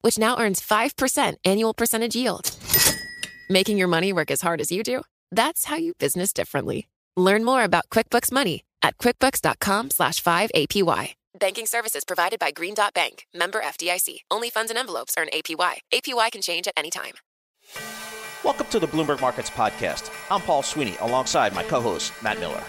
which now earns 5% annual percentage yield. Making your money work as hard as you do? That's how you business differently. Learn more about QuickBooks Money at quickbooks.com slash 5APY. Banking services provided by Green Dot Bank, member FDIC. Only funds and envelopes earn APY. APY can change at any time. Welcome to the Bloomberg Markets Podcast. I'm Paul Sweeney alongside my co host, Matt Miller.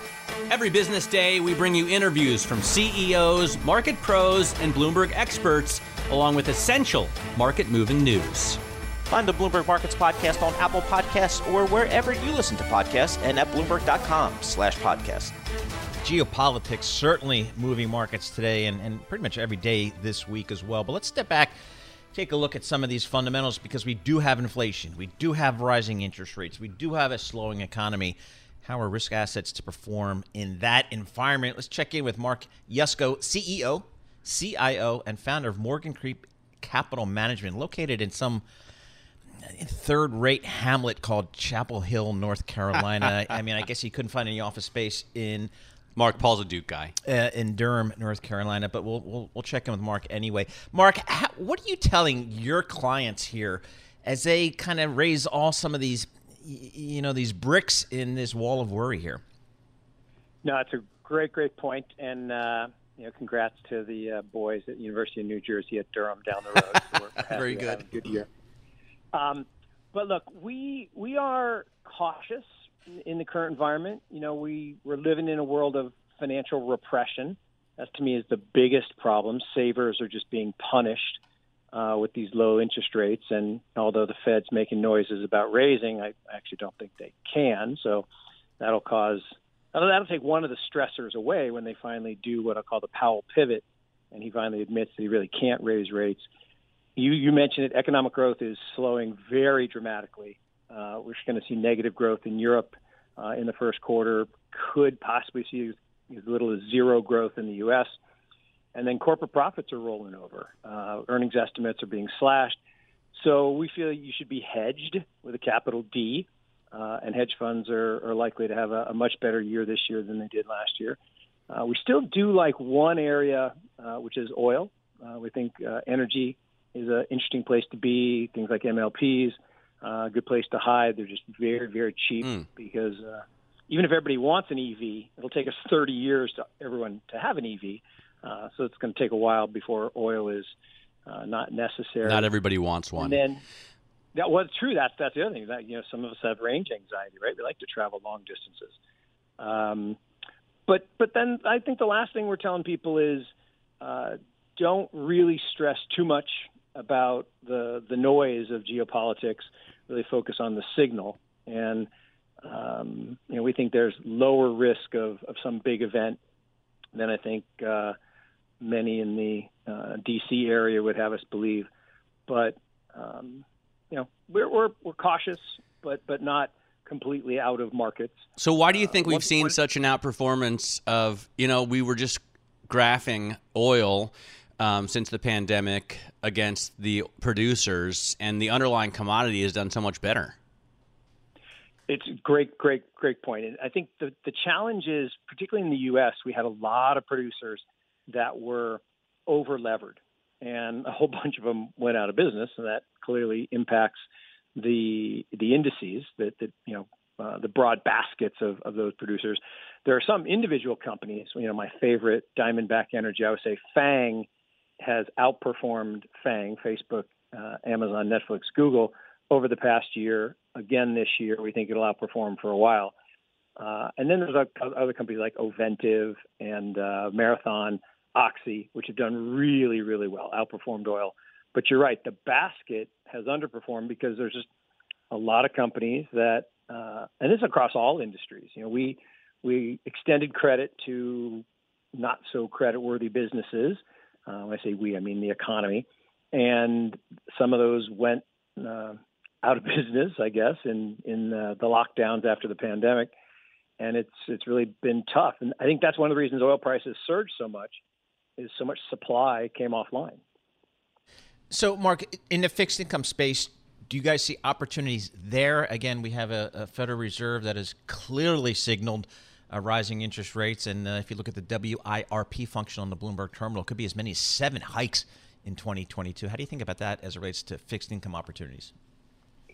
Every business day, we bring you interviews from CEOs, market pros, and Bloomberg experts, along with essential market moving news. Find the Bloomberg Markets Podcast on Apple Podcasts or wherever you listen to podcasts and at Bloomberg.com slash podcast. Geopolitics certainly moving markets today and, and pretty much every day this week as well. But let's step back, take a look at some of these fundamentals because we do have inflation, we do have rising interest rates, we do have a slowing economy. How are risk assets to perform in that environment? Let's check in with Mark Yusko, CEO, CIO, and founder of Morgan Creek Capital Management, located in some third rate hamlet called Chapel Hill, North Carolina. I mean, I guess he couldn't find any office space in Mark Paul's a Duke guy uh, in Durham, North Carolina. But we'll we'll, we'll check in with Mark anyway. Mark, how, what are you telling your clients here as they kind of raise all some of these, you know, these bricks in this wall of worry here? No, it's a great, great point, and uh, you know, congrats to the uh, boys at University of New Jersey at Durham down the road. So we're Very good. good year. Um, but look, we we are cautious in the current environment. You know, we we're living in a world of financial repression. That to me is the biggest problem. Savers are just being punished uh, with these low interest rates, and although the Fed's making noises about raising, I actually don't think they can. So that'll cause that'll take one of the stressors away when they finally do what I call the Powell pivot, and he finally admits that he really can't raise rates you, you mentioned it. Economic growth is slowing very dramatically. Uh, we're going to see negative growth in Europe uh, in the first quarter. Could possibly see as little as zero growth in the U.S. And then corporate profits are rolling over. Uh, earnings estimates are being slashed. So we feel you should be hedged with a capital D, uh, and hedge funds are, are likely to have a, a, much better year this year than they did last year. Uh, we still do like one area, uh, which is oil. Uh, we think uh, energy is an interesting place to be. Things like MLPs, uh, a good place to hide. They're just very, very cheap mm. because uh, even if everybody wants an EV, it'll take us 30 years to everyone to have an EV. Uh, so it's going to take a while before oil is uh, not necessary. Not everybody wants one. And then, that was true. That's that's the other thing. That you know, some of us have range anxiety, right? We like to travel long distances. Um, but but then I think the last thing we're telling people is uh, don't really stress too much about the the noise of geopolitics. Really focus on the signal, and um, you know we think there's lower risk of, of some big event than I think uh, many in the uh, D.C. area would have us believe. But um, you know we're, we're we're cautious, but but not completely out of markets. So why do you think uh, we've what, seen what, such an outperformance of you know we were just graphing oil um, since the pandemic against the producers, and the underlying commodity has done so much better. It's a great, great, great point. And I think the, the challenge is, particularly in the U.S., we had a lot of producers that were over levered, and a whole bunch of them went out of business, and that clearly impacts the the indices that, that you know uh, the broad baskets of, of those producers. There are some individual companies. You know, my favorite, Diamondback Energy. I would say Fang has outperformed FANG, Facebook, uh, Amazon, Netflix, Google, over the past year. Again, this year, we think it'll outperform for a while. Uh, and then there's other companies like Ovintiv and uh, Marathon, Oxy, which have done really, really well, outperformed oil. But you're right, the basket has underperformed because there's just a lot of companies that, uh, and this is across all industries. You know, we we extended credit to not so credit worthy businesses uh, when I say we, I mean the economy. And some of those went uh, out of business, I guess, in in the lockdowns after the pandemic, and it's it's really been tough. And I think that's one of the reasons oil prices surged so much, is so much supply came offline. So, Mark, in the fixed income space, do you guys see opportunities there? Again, we have a, a Federal Reserve that has clearly signaled uh, rising interest rates, and uh, if you look at the WIRP function on the Bloomberg terminal, it could be as many as seven hikes in 2022. How do you think about that as it relates to fixed income opportunities?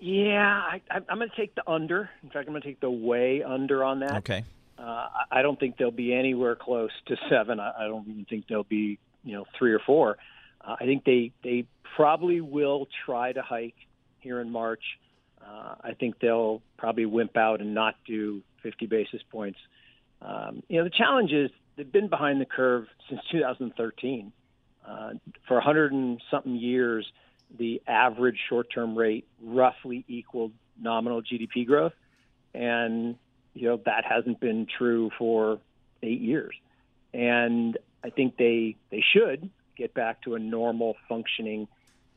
Yeah, I, I'm going to take the under. In fact, I'm going to take the way under on that. Okay. Uh, I don't think they'll be anywhere close to seven. I, I don't even think they'll be, you know, three or four. Uh, I think they they probably will try to hike here in March. Uh, I think they'll probably wimp out and not do 50 basis points. Um, you know, the challenge is they've been behind the curve since 2013. Uh, for 100 and something years, the average short-term rate roughly equaled nominal GDP growth, and you know that hasn't been true for eight years. And I think they they should get back to a normal functioning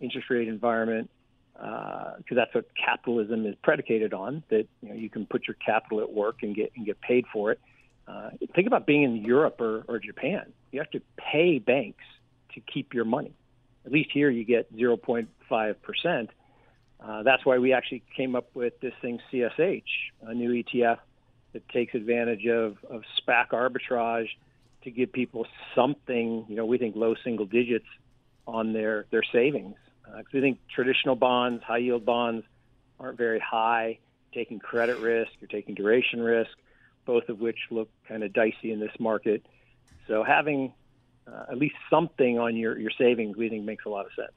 interest rate environment because uh, that's what capitalism is predicated on. That you know you can put your capital at work and get and get paid for it. Uh, think about being in Europe or, or Japan. You have to pay banks to keep your money. At least here you get 0.5 percent. Uh, that's why we actually came up with this thing CSH, a new ETF that takes advantage of, of SPAC arbitrage to give people something. You know, we think low single digits on their their savings because uh, we think traditional bonds, high yield bonds, aren't very high. Taking credit risk, you're taking duration risk, both of which look kind of dicey in this market. So having uh, at least something on your, your savings, we think makes a lot of sense.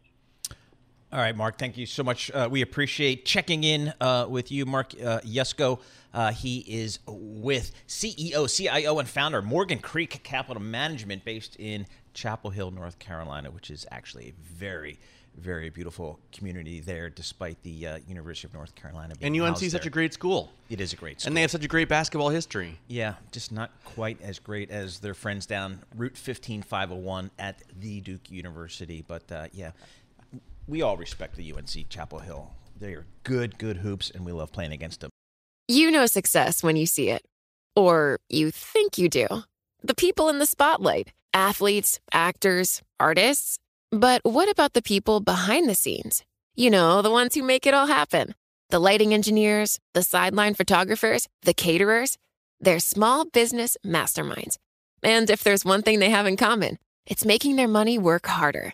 All right, Mark, thank you so much. Uh, we appreciate checking in uh, with you, Mark uh, Yusko. Uh, he is with CEO, CIO, and founder Morgan Creek Capital Management based in Chapel Hill, North Carolina, which is actually a very very beautiful community there, despite the uh, University of North Carolina. Being And UNC is such a great school. It is a great school, and they have such a great basketball history. Yeah, just not quite as great as their friends down Route 15501 at the Duke University. But uh, yeah, we all respect the UNC Chapel Hill. They are good, good hoops, and we love playing against them. You know success when you see it, or you think you do. The people in the spotlight: athletes, actors, artists. But what about the people behind the scenes? You know, the ones who make it all happen the lighting engineers, the sideline photographers, the caterers. They're small business masterminds. And if there's one thing they have in common, it's making their money work harder.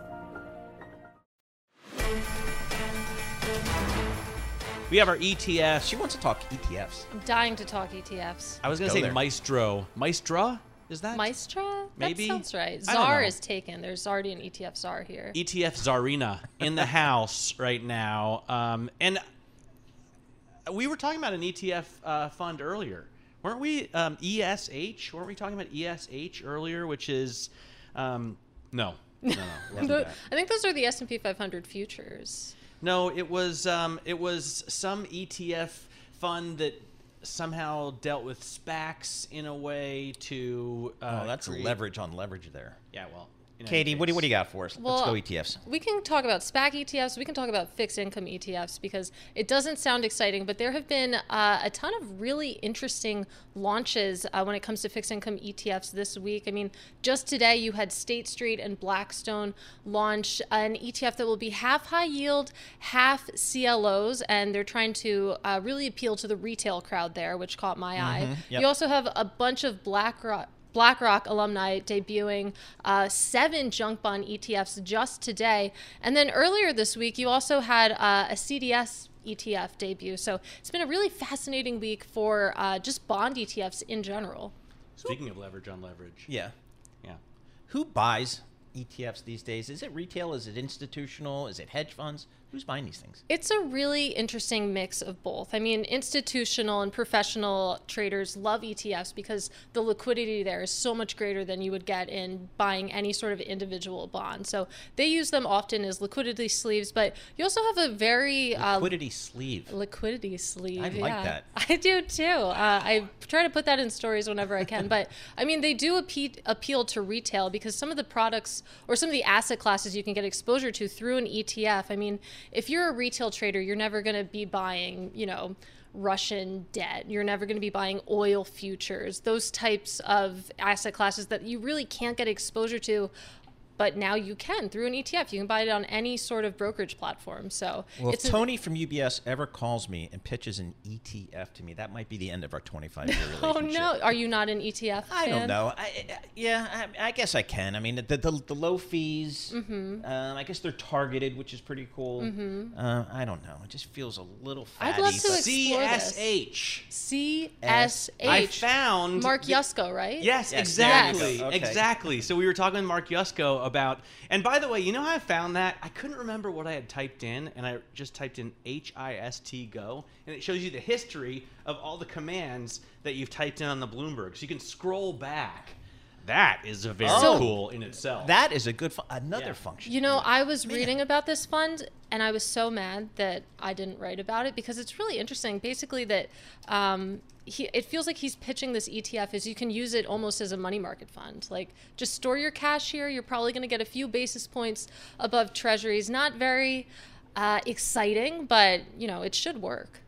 We have our ETFs. She wants to talk ETFs. I'm dying to talk ETFs. I was going to say there. Maestro. Maestra? Is that? Maestra? Maybe. That sounds right. Czar is taken. There's already an ETF Czar here. ETF Czarina in the house right now. Um, and we were talking about an ETF uh, fund earlier. Weren't we? Um, ESH? Weren't we talking about ESH earlier, which is. Um, no. No, no. I think those are the S&P 500 futures. No, it was um, it was some ETF fund that somehow dealt with SPACs in a way to. Uh, oh, that's create... leverage on leverage there. Yeah, well, Katie, what do, case. what do you got for us? Well, Let's go ETFs. We can talk about SPAC ETFs. We can talk about fixed income ETFs because it doesn't sound exciting, but there have been uh, a ton of really interesting launches uh, when it comes to fixed income ETFs this week. I mean, just today you had State Street and Blackstone launch an ETF that will be half high yield, half CLOs, and they're trying to uh, really appeal to the retail crowd there, which caught my eye. Yep. You also have a bunch of BlackRock. BlackRock alumni debuting uh, seven junk bond ETFs just today. And then earlier this week, you also had uh, a CDS ETF debut. So it's been a really fascinating week for uh, just bond ETFs in general. Speaking of leverage on leverage. Yeah. Yeah. Who buys ETFs these days? Is it retail? Is it institutional? Is it hedge funds? Who's buying these things? It's a really interesting mix of both. I mean, institutional and professional traders love ETFs because the liquidity there is so much greater than you would get in buying any sort of individual bond. So they use them often as liquidity sleeves, but you also have a very uh, Liquidity sleeve. liquidity sleeve. I like yeah. that. I do too. Uh, I try to put that in stories whenever I can. but I mean, they do appe- appeal to retail because some of the products or some of the asset classes you can get exposure to through an ETF. I mean, if you're a retail trader, you're never going to be buying, you know, Russian debt. You're never going to be buying oil futures, those types of asset classes that you really can't get exposure to. But now you can through an ETF. You can buy it on any sort of brokerage platform. So Well, if it's a- Tony from UBS ever calls me and pitches an ETF to me, that might be the end of our 25 year relationship. Oh no! Are you not an ETF? I don't know. I, I- yeah, I, I guess I can. I mean, the the, the low fees. Mm-hmm. Um, I guess they're targeted, which is pretty cool. Uh, I don't know. It just feels a little fatty. I'd love to but- explore this. CSH. CSH. I found Mark Yusko, right? Yes, Yes, exactly. there you go. Okay. Exactly. So we were talking with Mark Yusko about, and by the way, you know how I found that? I couldn't remember what I had typed in, and I just typed in H I S T go, and it shows you the history of all the commands that you've typed in on the Bloomberg. So you can scroll back. That is a very So- cool in itself. That is a good fu- another Yeah. function. You know, I was reading about this fund and I was so mad that I didn't write about it because it's really interesting. Basically, that um, he, it feels like he's pitching this ETF is you can use it almost as a money market fund. Like, just store your cash here. You're probably going to get a few basis points above treasuries. Not very uh, exciting, but, you know, it should work.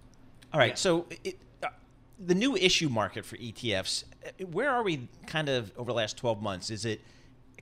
All right. So it, the new issue market for ETFs, uh, where are we kind of over the last 12 months? Is it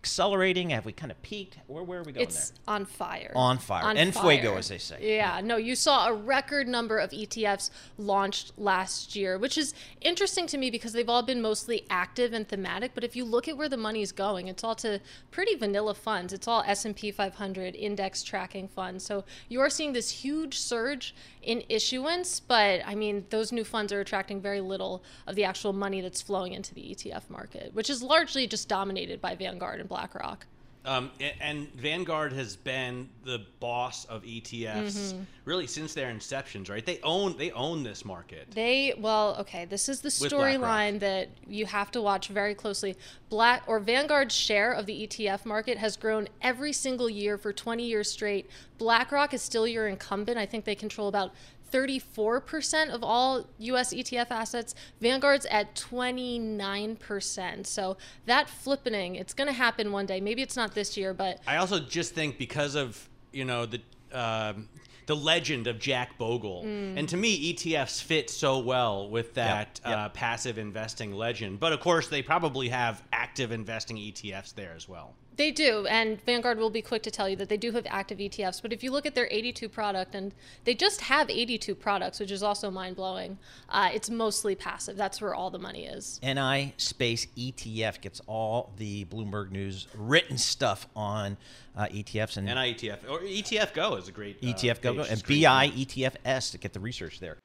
accelerating? Have we kind of peaked? Where, where are we going It's there? on fire. On fire. En fuego, as they say. Yeah, no, you saw a record number of ETFs launched last year, which is interesting to me because they've all been mostly active and thematic. But if you look at where the money's going, it's all to pretty vanilla funds. It's all S&P 500 index tracking funds. So you are seeing this huge surge in issuance, but I mean, those new funds are attracting very little of the actual money that's flowing into the ETF market, which is largely just dominated by Vanguard and BlackRock. Um, and Vanguard has been the boss of ETFs really since their inceptions, right? They own they own this market. They well, okay. This is the storyline that you have to watch very closely. Black or Vanguard's share of the ETF market has grown every single year for 20 years straight. BlackRock is still your incumbent. I think they control about 34% of all US ETF assets. Vanguard's at 29%. So that flippening, it's going to happen one day. Maybe it's not this year, but I also just think because of you know the um, the legend of Jack Bogle, Mm. and to me ETFs fit so well with that Yep, yep. Uh, passive investing legend. But of course, they probably have active investing ETFs there as well. They do, and Vanguard will be quick to tell you that they do have active ETFs. But if you look at their 82 product, and they just have 82 products, which is also mind blowing, uh, it's mostly passive. That's where all the money is. NI space ETF gets all the Bloomberg News written stuff on uh, ETFs and Ni ETF or ETF Go is a great uh, ETF Go Go and It's great. BI ETFS to get the research there.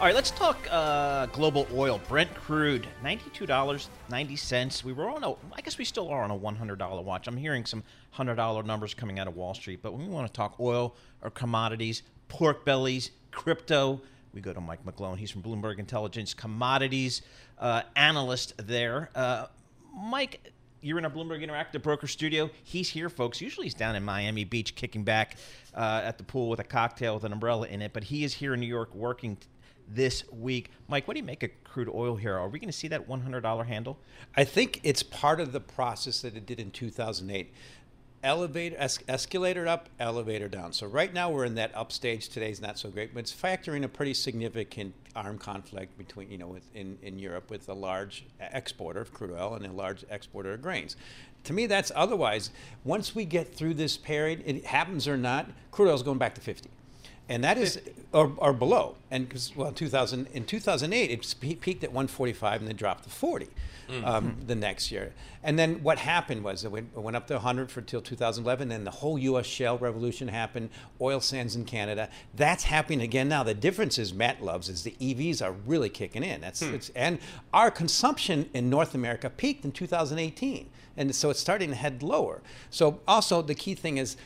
All right, let's talk uh, global oil. Brent crude, ninety-two dollars ninety cents. We were on a, I guess we still are on a one hundred dollar watch. I'm hearing some hundred dollar numbers coming out of Wall Street, but when we want to talk oil or commodities, pork bellies, crypto, we go to Mike McGlone. He's from Bloomberg Intelligence, commodities uh, analyst there. Uh, Mike, you're in our Bloomberg Interactive Broker studio. He's here, folks. Usually he's down in Miami Beach kicking back uh, at the pool with a cocktail with an umbrella in it, but he is here in New York working this week. Mike, what do you make of crude oil here? Are we going to see that $100 handle? I think it's part of the process that it did in 2008 elevator es- escalator up elevator down so right now we're in that up stage today's not so great but it's factoring a pretty significant armed conflict between you know in, in europe with a large exporter of crude oil and a large exporter of grains to me that's otherwise once we get through this period it happens or not crude oil is going back to 50 and that is or, or below. And because well 2000 in 2008 it peaked at 145 and then dropped to 40 mm. um, the next year. And then what happened was it went, it went up to 100 for till 2011 and the whole us shale revolution happened oil sands in canada. That's happening again now. The difference is matt loves is the evs are really kicking in. That's hmm. and our consumption in north america peaked in 2018 and so it's starting to head lower. So also the key thing is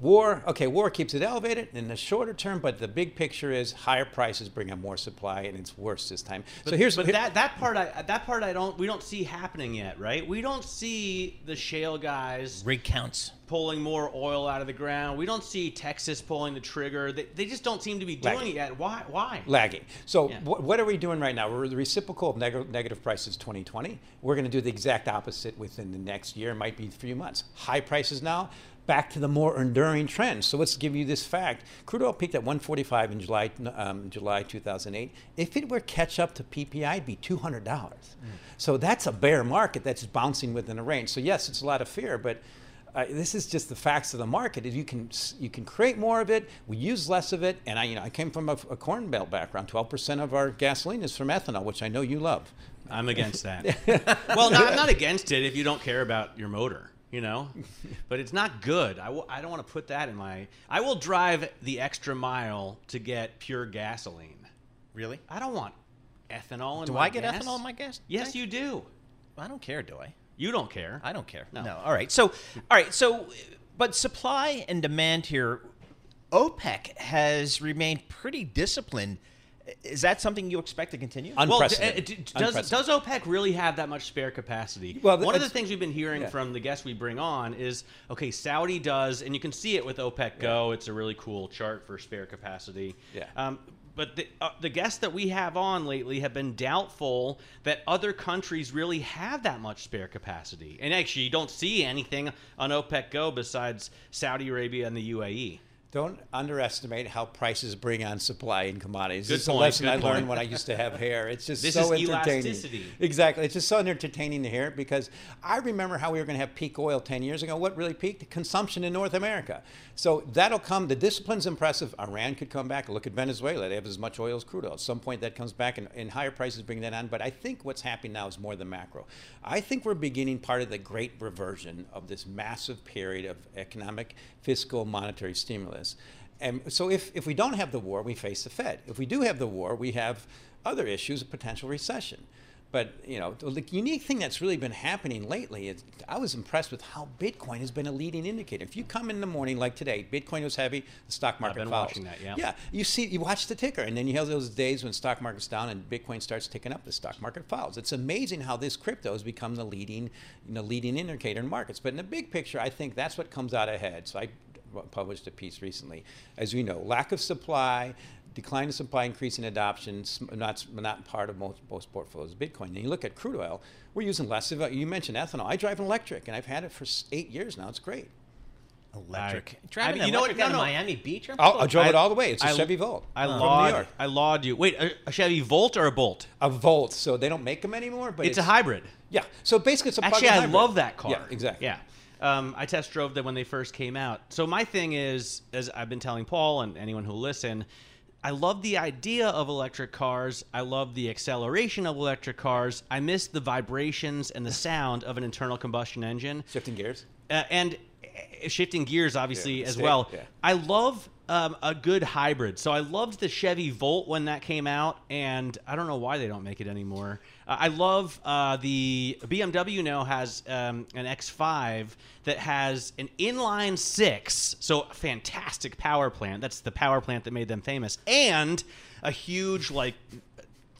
War, okay, war keeps it elevated in the shorter term, but the big picture is higher prices bring on more supply, and it's worse this time. But, so here's but here, that that part I that part I don't we don't see happening yet, right? We don't see the shale guys rig counts pulling more oil out of the ground. We don't see Texas pulling the trigger. They, they just don't seem to be doing Lagging. it yet. Why? Why? Lagging. So yeah. wh- what are we doing right now? We're the reciprocal of neg- negative prices 2020. We're going to do the exact opposite within the next year. It might be a few months. High prices now back to the more enduring trends. So let's give you this fact. Crude oil peaked at 145 in July, um, July 2008. If it were catch up to PPI, it'd be $200. Mm. So that's a bear market that's bouncing within a range. So yes, it's a lot of fear, but uh, this is just the facts of the market. You can you can create more of it. We use less of it, and I you know I came from a, a corn belt background. Twelve percent of our gasoline is from ethanol, which I know you love. I'm against that. well, no, I'm not against it if you don't care about your motor you know? But it's not good. I w- I don't want to put that in my i will drive the extra mile to get pure gasoline. Really? I don't want ethanol in my gas. do my i get gas. ethanol in my gas yes tank? you do. I don't care do i? You don't care. I don't care. No. no. All right. So all right. So but supply and demand here opec has remained pretty disciplined is that something you expect to continue? Unprecedented. Well, does, does OPEC really have that much spare capacity? Well, one of the things we've been hearing yeah. from the guests we bring on is okay, Saudi does, and you can see it with OPEC Go. It's a really cool chart for spare capacity. Yeah. Um, but the, uh, the guests that we have on lately have been doubtful that other countries really have that much spare capacity. And actually, you don't see anything on OPEC Go besides Saudi Arabia and the UAE. Don't underestimate how prices bring on supply in commodities. Good it's point, a lesson I learned when I used to have hair. It's just this so is entertaining. Elasticity. Exactly. It's just so entertaining to hear because I remember how we were going to have peak oil 10 years ago. What really peaked? Consumption in North America. So that'll come. The discipline's impressive. Iran could come back. Look at Venezuela. They have as much oil as crude oil. At some point that comes back and, and higher prices bring that on. But I think what's happening now is more the macro. I think we're beginning part of the great reversion of this massive period of economic, fiscal, monetary stimulus. And so if, if we don't have the war, we face the Fed. If we do have the war, we have other issues of potential recession. But you know, the unique thing that's really been happening lately is I was impressed with how Bitcoin has been a leading indicator. If you come in the morning like today, Bitcoin was heavy, the stock market I've been follows. watching that, yeah. Yeah, you see, you watch the ticker, and then you have those days when stock market's down and Bitcoin starts ticking up, the stock market follows. It's amazing how this crypto has become the leading, you know, leading indicator in markets. But in the big picture, I think that's what comes out ahead. So I published a piece recently. As we know, lack of supply, decline in supply, increase in adoption, not, not part of most, most portfolios. Bitcoin. And you look at crude oil, we're using less of it. You mentioned ethanol. I drive an electric, and I've had it for eight years now. It's great. Electric. Driving I mean, you know what? No, no. Miami Beach. I drove it all the way. It's a I, Chevy Volt. I laud. I laud you. Wait, a, a, Chevy Volt or a Bolt? A Volt. So they don't make them anymore. But it's, it's a hybrid. Yeah. So basically, it's a actually. I hybrid. love that car. Yeah. Exactly. Yeah. Um, I test drove them when they first came out. So my thing is, as I've been telling Paul and anyone who listen, I love the idea of electric cars. I love the acceleration of electric cars. I miss the vibrations and the sound of an internal combustion engine. Shifting gears. Uh, and shifting gears, obviously, yeah, as well. Yeah. I love um, a good hybrid. So I loved the Chevy Volt when that came out, and I don't know why they don't make it anymore. Uh, I love uh, the BMW now has um, an X5 that has an inline six, so fantastic power plant. That's the power plant that made them famous, and a huge like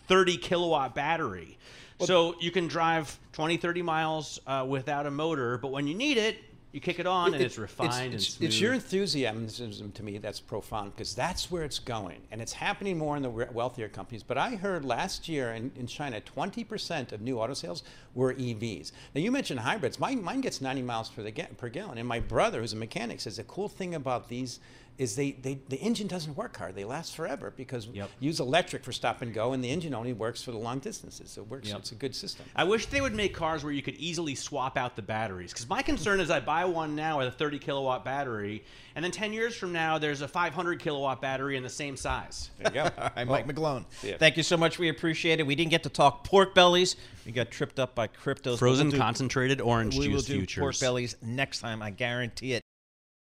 30 kilowatt battery. Well, so you can drive 20, 30 miles uh, without a motor, but when you need it, you kick it on and It- it's refined it's, and smooth. It's your enthusiasm to me that's profound because that's where it's going. And it's happening more in the wealthier companies. But I heard last year in, in China, 20% of new auto sales were EVs. Now, you mentioned hybrids. Mine, mine gets 90 miles per, the, per gallon. And my brother, who's a mechanic, says the cool thing about these is they, they the engine doesn't work hard. They last forever because Yep. use electric for stop and go, and the engine only works for the long distances. So it works. Yep. It's a good system. I wish they would make cars where you could easily swap out the batteries. Because my concern is I buy one now with a 30 kilowatt battery, and then 10 years from now, there's a 500 kilowatt battery in the same size. There you go. All right, Mike McGlone. yeah. Thank you so much. We appreciate it. We didn't get to talk pork bellies. We got tripped up by cryptos. but Frozen we'll do- concentrated orange We will juice do futures. pork bellies next time. I guarantee it.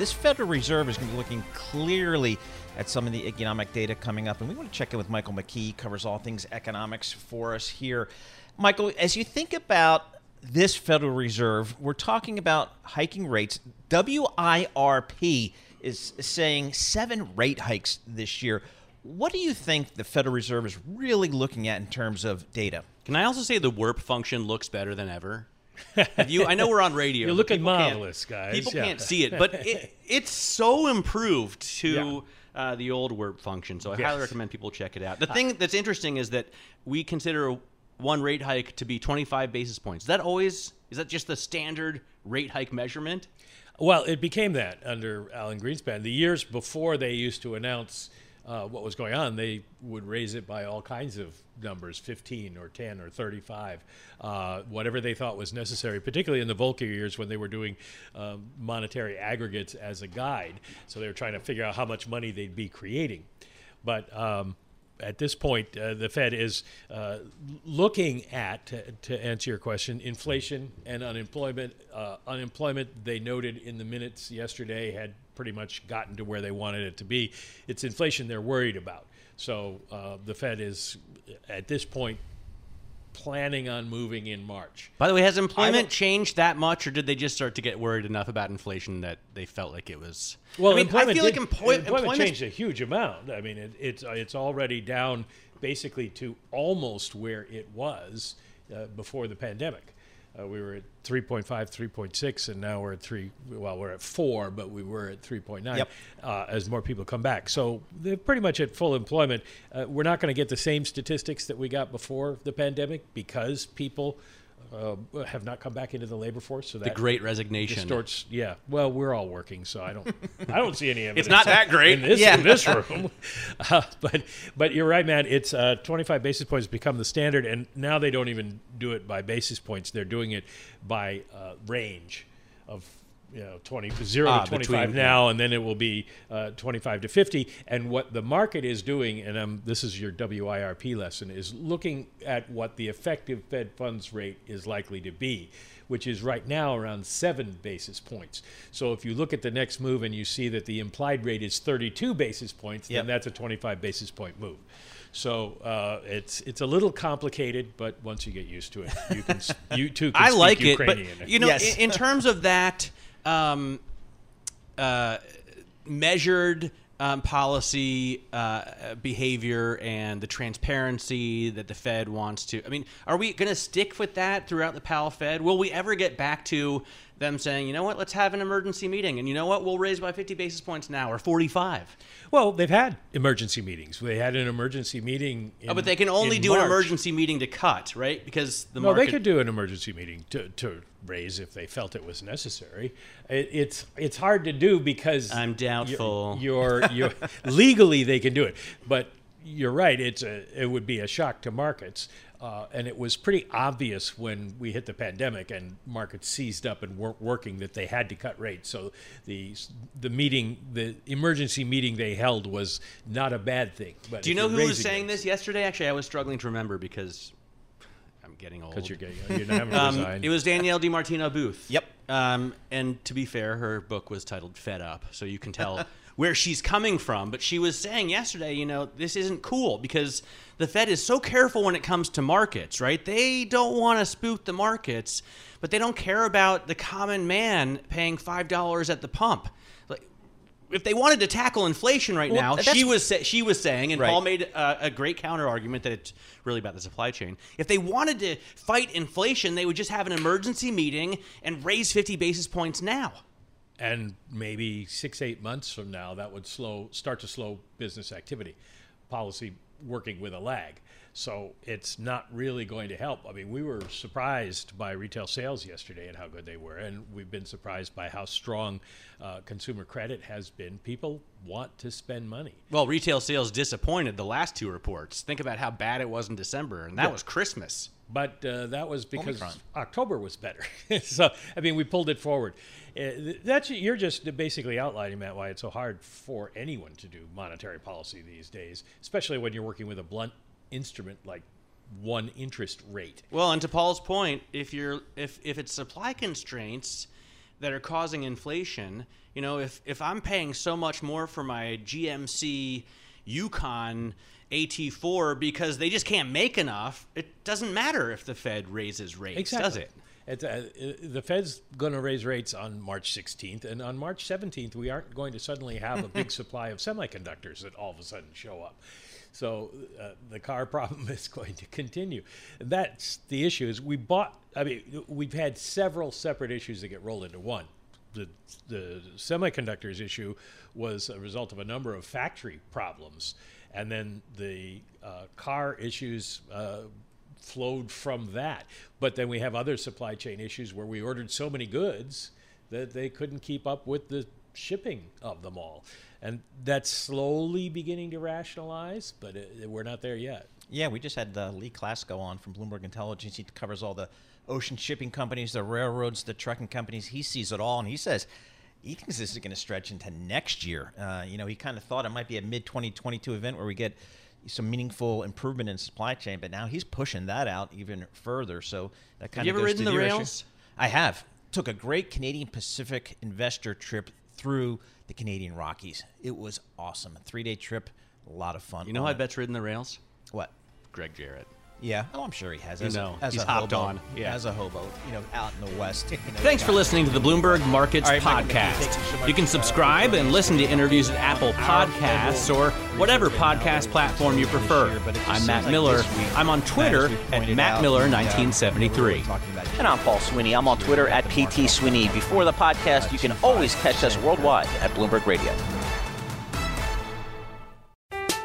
This Federal Reserve is going to be looking clearly at some of the economic data coming up, and we want to check in with Michael McKee, covers all things economics for us here. Michael, as you think about this Federal Reserve, we're talking about hiking rates. WIRP is saying seven rate hikes this year. What do you think the Federal Reserve is really looking at in terms of data? Can I also say the warp function looks better than ever? You, I know we're on radio. You're looking marvelous, guys. People Yeah. can't see it, but it, it's so improved to Yeah. uh, the old warp function. So I Yes. highly recommend people check it out. The thing that's interesting is that we consider one rate hike to be 25 basis points. Is that always? Is that just the standard rate hike measurement? Well, it became that under Alan Greenspan. The years before they used to announce uh, what was going on, they would raise it by all kinds of numbers 15 or 10 or 35, uh, whatever they thought was necessary, particularly in the Volcker years when they were doing um, monetary aggregates as a guide. So they were trying to figure out how much money they'd be creating. But um, at this point, uh, the Fed is uh, looking at, to, to answer your question, inflation and unemployment. Uh, unemployment, they noted in the minutes yesterday, had pretty much gotten to where they wanted it to be. It's inflation they're worried about. So uh, the Fed is, at this point, planning on moving in March. By the way, has employment changed that much, or did they just start to get worried enough about inflation that they felt like it was? Well, I mean, I feel like did- employ- employment changed a huge amount. I mean, it, it's it's already down basically to almost where it was uh, before the pandemic. Uh, we were at 3.5, 3.6, and now we're at three. Well, we're at four, but we were at 3.9 Yep. uh, as more people come back. So they're pretty much at full employment. Uh, we're not going to get the same statistics that we got before the pandemic because people. Uh, have not come back into the labor force, so The Great Resignation. distorts. Yeah, well, we're all working, so I don't, I don't see any evidence. not that great. in this, Yeah. in this room. Uh, but, but you're right, man. It's uh, 25 basis points become the standard, and now they don't even do it by basis points. They're doing it by uh, range of you know 20 zero Ah, to 25 between- now, and then it will be uh, 25 to 50. And what the market is doing, and um, this is your WIRP lesson, is looking at what the effective Fed funds rate is likely to be, which is right now around seven basis points. So if you look at the next move and you see that the implied rate is 32 basis points, Yep. then that's a 25 basis point move. So uh, it's it's a little complicated, but once you get used to it, you can you too can I speak like it, but Ukrainian. you know, Yes. in, in terms of that um, uh, measured um, policy uh, behavior and the transparency that the Fed wants to. I mean, are we going to stick with that throughout the Powell Fed? Will we ever get back to them saying, you know what, let's have an emergency meeting, and you know what, we'll raise by 50 basis points now or 45? Well, they've had emergency meetings. They had an emergency meeting. In, oh, but they can only do March. an emergency meeting to cut, right? Because the no, market. they could do an emergency meeting to, to raise if they felt it was necessary. It, it's it's hard to do because I'm doubtful. You're, you're, you're legally they can do it, but you're right. It's a it would be a shock to markets. Uh, and it was pretty obvious when we hit the pandemic and markets seized up and weren't working that they had to cut rates. So the the meeting, the emergency meeting they held was not a bad thing. But Do you know who was saying rates- this yesterday? Actually, I was struggling to remember because getting old. Because you're getting, you haven't Um, it was Danielle DiMartino Booth. Yep. Um, and to be fair, her book was titled "Fed Up," so you can tell where she's coming from. But she was saying yesterday, you know, this isn't cool because the Fed is so careful when it comes to markets, right? They don't want to spook the markets, but they don't care about the common man paying five dollars at the pump. Like, if they wanted to tackle inflation right Well, now, she was sa- she was saying, and Right. Paul made uh, a great counter argument that it's really about the supply chain. If they wanted to fight inflation, they would just have an emergency meeting and raise 50 basis points now. and maybe six eight months from now that would slow start to slow business activity policy working with a lag so it's not really going to help i mean we were surprised by retail sales yesterday and how good they were and we've been surprised by how strong uh, consumer credit has been people want to spend money Well, retail sales disappointed the last two reports. Think about how bad it was in December, and that Yeah. was Christmas. but uh, that was because Omicron. October was better. so I mean, we pulled it forward. Uh, that's you're just basically outlining Matt why it's so hard for anyone to do monetary policy these days, especially when you're working with a blunt instrument like one interest rate. Well, and to Paul's point, if you're if if it's supply constraints that are causing inflation, you know, if if I'm paying so much more for my GMC Yukon AT4 because they just can't make enough, it doesn't matter if the Fed raises rates, does it? It's, uh, uh, the Fed's going to raise rates on March 16th, and on March 17th, we aren't going to suddenly have a big supply of semiconductors that all of a sudden show up. So uh, the car problem is going to continue. That's the issue. Is we bought? I mean, we've had several separate issues that get rolled into one. The the semiconductors issue was a result of a number of factory problems, and then the uh, car issues. Uh, flowed from that. But then we have other supply chain issues where we ordered so many goods that they couldn't keep up with the shipping of them all. And that's slowly beginning to rationalize, but it, we're not there yet. Yeah, we just had uh, Lee Klaskow on from Bloomberg Intelligence. He covers all the ocean shipping companies, the railroads, the trucking companies. He sees it all, and he says he thinks this is going to stretch into next year. Uh, you know, he kind of thought it might be a mid 2022 event where we get some meaningful improvement in supply chain, but now he's pushing that out even further. So that kind you of ever goes ridden to the your issue. rails? I have. Took a great Canadian Pacific investor trip through the Canadian Rockies. It was awesome. A three day trip, a lot of fun. You know I bet's ridden the rails? What? Greg Jarrett. Yeah. Oh, I'm sure he has. You As know, a, as he's a hopped hobo, on. Yeah. As a hobo, you know, out in the West. you know, Thanks for listening to the Bloomberg Markets All right, Michael, thank you Podcast. You can uh, subscribe and listen to interviews at Apple Podcasts or whatever podcast platform you prefer. I'm Matt Miller. I'm on Twitter at Matt Miller 1973. Uh, and I'm Paul Sweeney. I'm on Twitter at PT Sweeney. Before the podcast, you can always catch us worldwide at Bloomberg Radio.